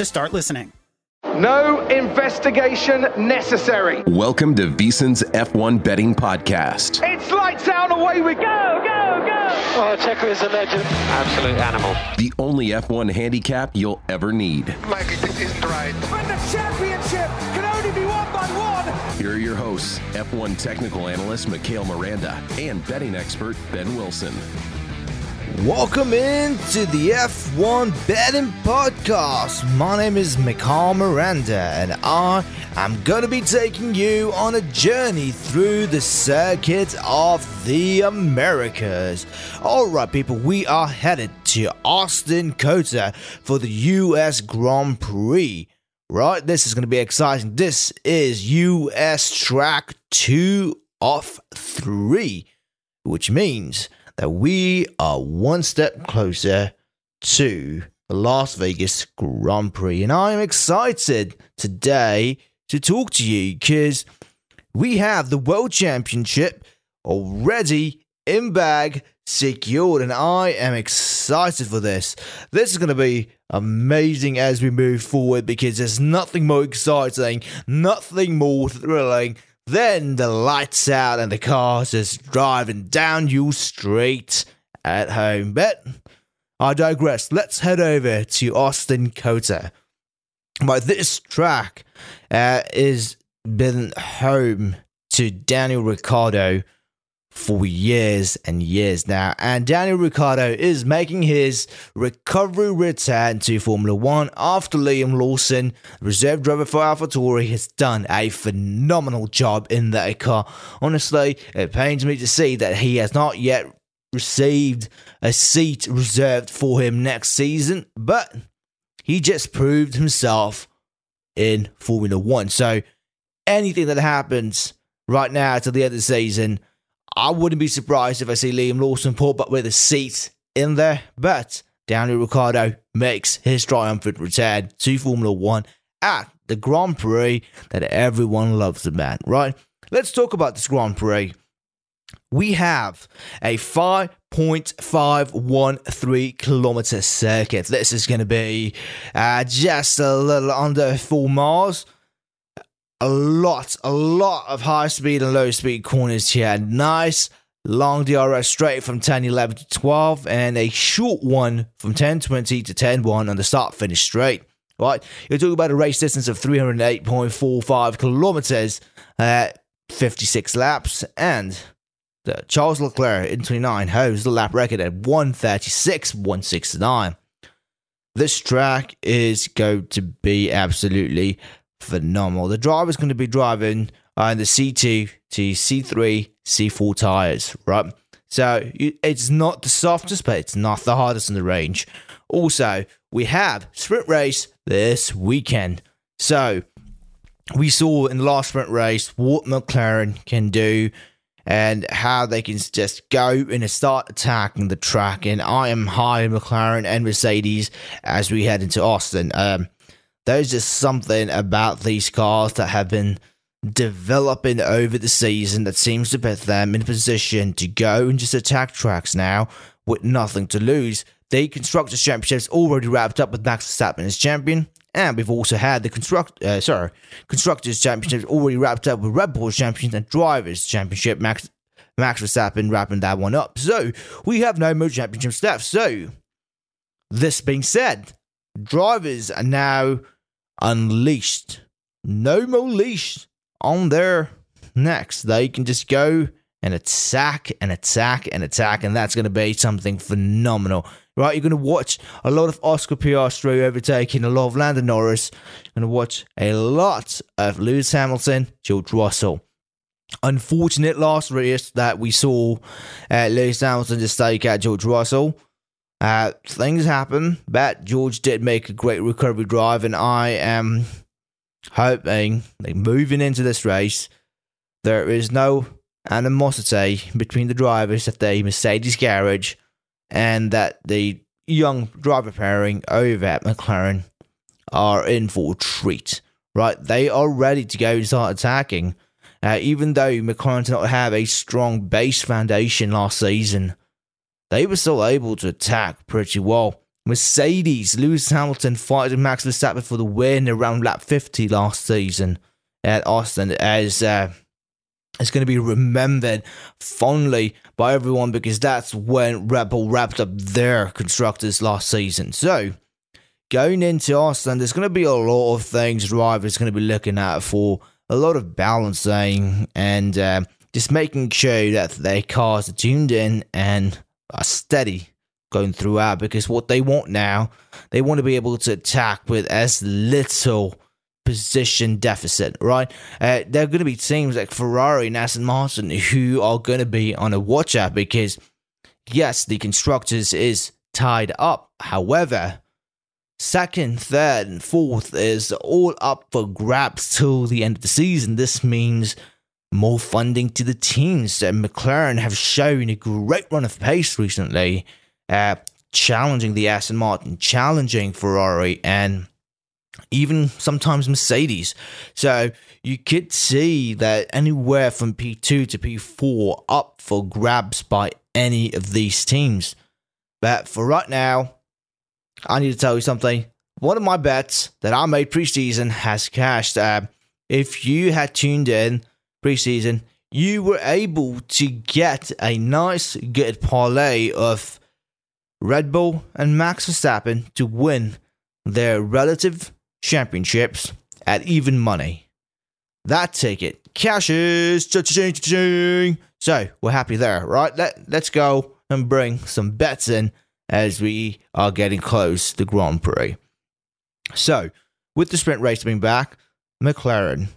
to start listening. No investigation necessary. Welcome to VSiN's F1 Betting Podcast. It's lights out, away we go, go, go. Oh, Checo is a legend. Absolute animal. The only F1 handicap you'll ever need. Like it isn't right. When the championship can only be won by one. Here are your hosts, F1 technical analyst Mikhail Miranda and betting expert Ben Wilson. Welcome into the F1 Betting Podcast. My name is Mikhail Miranda, and I am going to be taking you on a journey through the circuit of the Americas. Alright, people, we are headed to Austin, COTA for the US Grand Prix. Right, this is going to be exciting. This is US track 2 of 3, which means that we are one step closer to the Las Vegas Grand Prix. And I'm excited today to talk to you because we have the World Championship already in bag secured, and I am excited for this. This is going to be amazing as we move forward because there's nothing more exciting, nothing more thrilling then the lights out and the car's just driving down your street at home. But I digress. Let's head over to Austin, COTA. But this track uh, is been home to Daniel Ricciardo for years and years now. And Daniel Ricciardo is making his recovery return to Formula One after Liam Lawson, reserve driver for AlphaTauri, has done a phenomenal job in that car. Honestly, it pains me to see that he has not yet received a seat reserved for him next season, but he just proved himself in Formula One. So anything that happens right now to the end of the season, I wouldn't be surprised if I see Liam Lawson put up with a seat in there, but Daniel Ricciardo makes his triumphant return to Formula One at the Grand Prix that everyone loves about, right? Let's talk about this Grand Prix. We have a 5.513 kilometer circuit. This is going to be uh, just a little under four miles a lot, a lot of high speed and low speed corners here. Nice long DRS straight from 10 11 to 12, and a short one from 10 20 to 10 1 on the start finish straight. Right, you're talking about a race distance of 308.45 kilometers, uh, 56 laps, and the Charles Leclerc in 29 holds the lap record at 136.169. This track is going to be absolutely phenomenal. The driver's going to be driving uh, in the C2 to C3, C4 tires, right? So it's not the softest, but it's not the hardest in the range. Also, we have sprint race this weekend. So we saw in the last sprint race what McLaren can do and how they can just go and start attacking the track. And I am high McLaren and Mercedes as we head into Austin. Um, there's just something about these cars that have been developing over the season that seems to put them in a position to go and just attack tracks now with nothing to lose. The Constructors Championship's already wrapped up with Max Verstappen as champion, and we've also had the construct uh, sorry Constructors Championship already wrapped up with Red Bull Champions and Drivers Championship. Max Max Verstappen wrapping that one up. So we have no more championships left. So this being said, drivers are now unleashed. No more leash on their necks. They can just go and attack and attack and attack, and that's going to be something phenomenal. Right, you're going to watch a lot of Oscar Piastri overtaking a lot of Lando Norris. You're going to watch a lot of Lewis Hamilton, George Russell. Unfortunate last race that we saw uh, Lewis Hamilton just take out George Russell. Uh, things happen, but George did make a great recovery drive, and I am hoping, like moving into this race, there is no animosity between the drivers at the Mercedes garage and that the young driver pairing over at McLaren are in for a treat. Right, they are ready to go and start attacking. Uh, even though McLaren did not have a strong base foundation last season, they were still able to attack pretty well. Mercedes, Lewis Hamilton fighting Max Verstappen for the win around lap 50 last season at Austin as uh, it's going to be remembered fondly by everyone because that's when Red Bull wrapped up their constructors last season. So, going into Austin, there's going to be a lot of things drivers going to be looking at for a lot of balancing and uh, just making sure that their cars are tuned in and are steady going throughout because what they want now, they want to be able to attack with as little position deficit, right? Uh, there are going to be teams like Ferrari and Aston Martin who are going to be on a watch out because, yes, the constructors is tied up. However, second, third, and fourth is all up for grabs till the end of the season. This means more funding to the teams. And McLaren have shown a great run of pace recently uh, challenging the Aston Martin, challenging Ferrari, and even sometimes Mercedes. So you could see that anywhere from P2 to P4 up for grabs by any of these teams. But for right now, I need to tell you something. One of my bets that I made preseason has cashed. Uh, if you had tuned in preseason, you were able to get a nice, good parlay of Red Bull and Max Verstappen to win their relative championships at even money. That ticket cashes. So we're happy there, right? Let, let's go and bring some bets in as we are getting close to Grand Prix. So, with the sprint race being back, McLaren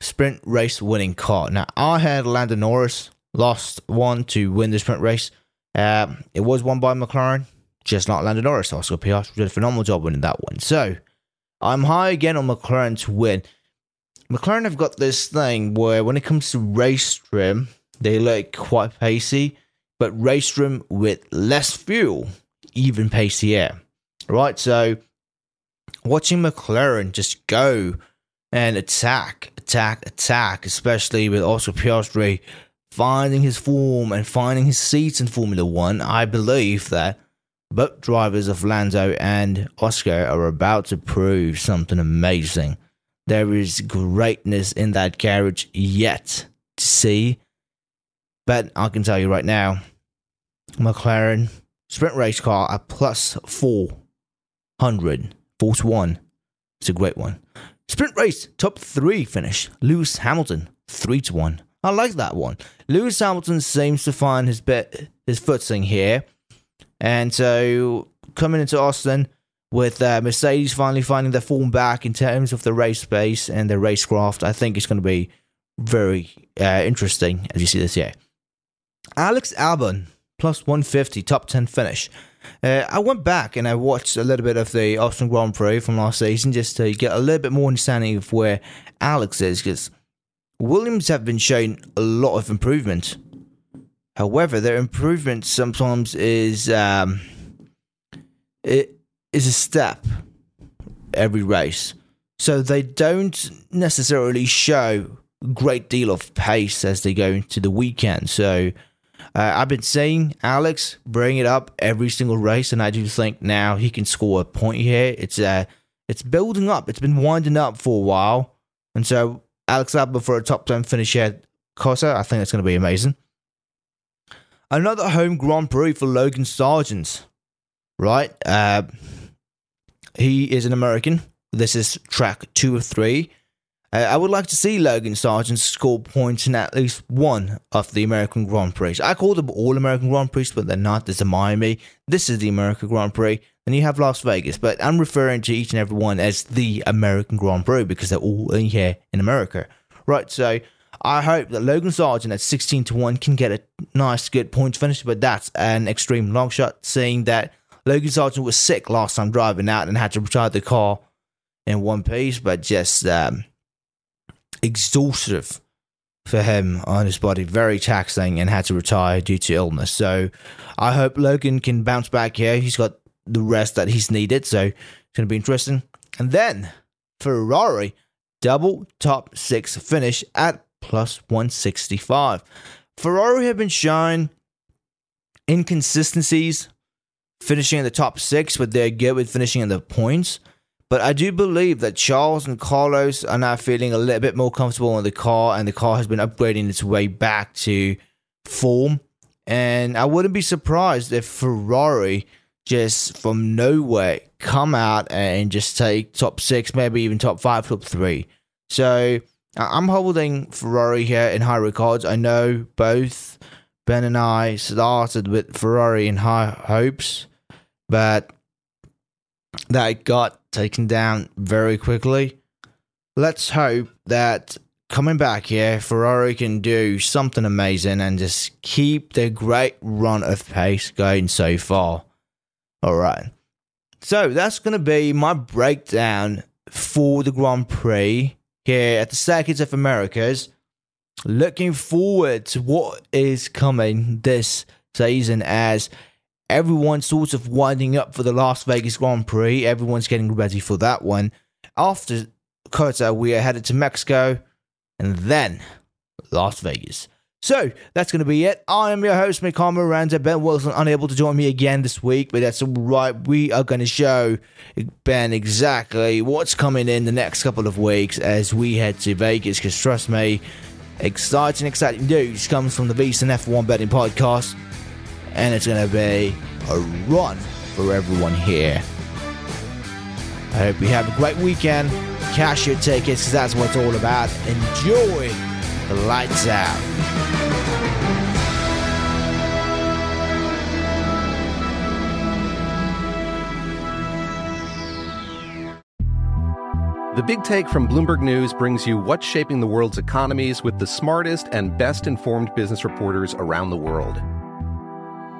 sprint race winning car. Now, I had Lando Norris lost one to win the sprint race. Uh, it was won by McLaren, just not Lando Norris. Oscar Piastri did a phenomenal job winning that one. So I'm high again on McLaren to win. McLaren have got this thing where when it comes to race trim, they look quite pacey, but race trim with less fuel, even pacier. Right? So watching McLaren just go and attack, attack, attack, especially with Oscar Piastri finding his form and finding his seats in Formula One, I believe that both drivers of Lando and Oscar are about to prove something amazing. There is greatness in that carriage yet to see. But I can tell you right now, McLaren sprint race car at plus 400, force one. It's a great one. Sprint race top three finish. Lewis Hamilton, 3 to 1. I like that one. Lewis Hamilton seems to find his bit, his footing here. And so coming into Austin with uh, Mercedes finally finding their form back in terms of the race pace and the racecraft, I think it's going to be very uh, interesting as you see this year. Alex Albon plus 150 top 10 finish. Uh, I went back and I watched a little bit of the Austin Grand Prix from last season just to get a little bit more understanding of where Alex is because Williams have been showing a lot of improvement. However, their improvement sometimes is um, it is a step every race. so they don't necessarily show a great deal of pace as they go into the weekend. So uh, I've been saying Alex bring it up every single race, and I do think now he can score a point here. It's uh, it's building up. It's been winding up for a while, and so Alex Albon for a top ten finish here, COTA. I think it's going to be amazing. Another home Grand Prix for Logan Sargeant, right? Uh, he is an American. This is track two of three. Uh, I would like to see Logan Sargeant score points in at least one of the American Grand Prix. I call them all American Grand Prix, but they're not. This is Miami. This is the American Grand Prix. And you have Las Vegas, but I'm referring to each and every one as the American Grand Prix because they're all in here in America. Right, so I hope that Logan Sargeant at 16 to 1 can get a nice, good point finish, but that's an extreme long shot, seeing that Logan Sargeant was sick last time driving out and had to retire the car in one piece, but just um, exhaustive for him on his body, very taxing, and had to retire due to illness. So I hope Logan can bounce back here. He's got the rest that he's needed, so it's going to be interesting. And then Ferrari, double top six finish at plus 165. Ferrari have been showing inconsistencies finishing in the top six, but they're good with finishing in the points. But I do believe that Charles and Carlos are now feeling a little bit more comfortable in the car, and the car has been upgrading its way back to form. And I wouldn't be surprised if Ferrari just from nowhere come out and just take top six, maybe even top five, top three. So I'm holding Ferrari here in high regards. I know both Ben and I started with Ferrari in high hopes, but that got taken down very quickly. Let's hope that coming back here, Ferrari can do something amazing and just keep their great run of pace going so far. All right. So that's going to be my breakdown for the Grand Prix here at the Circuits of Americas. Looking forward to what is coming this season as everyone's sort of winding up for the Las Vegas Grand Prix. Everyone's getting ready for that one. After COTA, we are headed to Mexico and then Las Vegas. So that's going to be it. I am your host, Mikhail Miranda. Ben Wilson unable to join me again this week, but that's all right. We are going to show Ben exactly what's coming in the next couple of weeks as we head to Vegas. Because trust me, exciting, exciting news comes from the VSiN F1 Betting Podcast, and it's going to be a run for everyone here. I hope you have a great weekend. Cash your tickets because that's what it's all about. Enjoy the lights out. The Big Take from Bloomberg News brings you what's shaping the world's economies with the smartest and best informed business reporters around the world.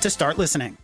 to start listening.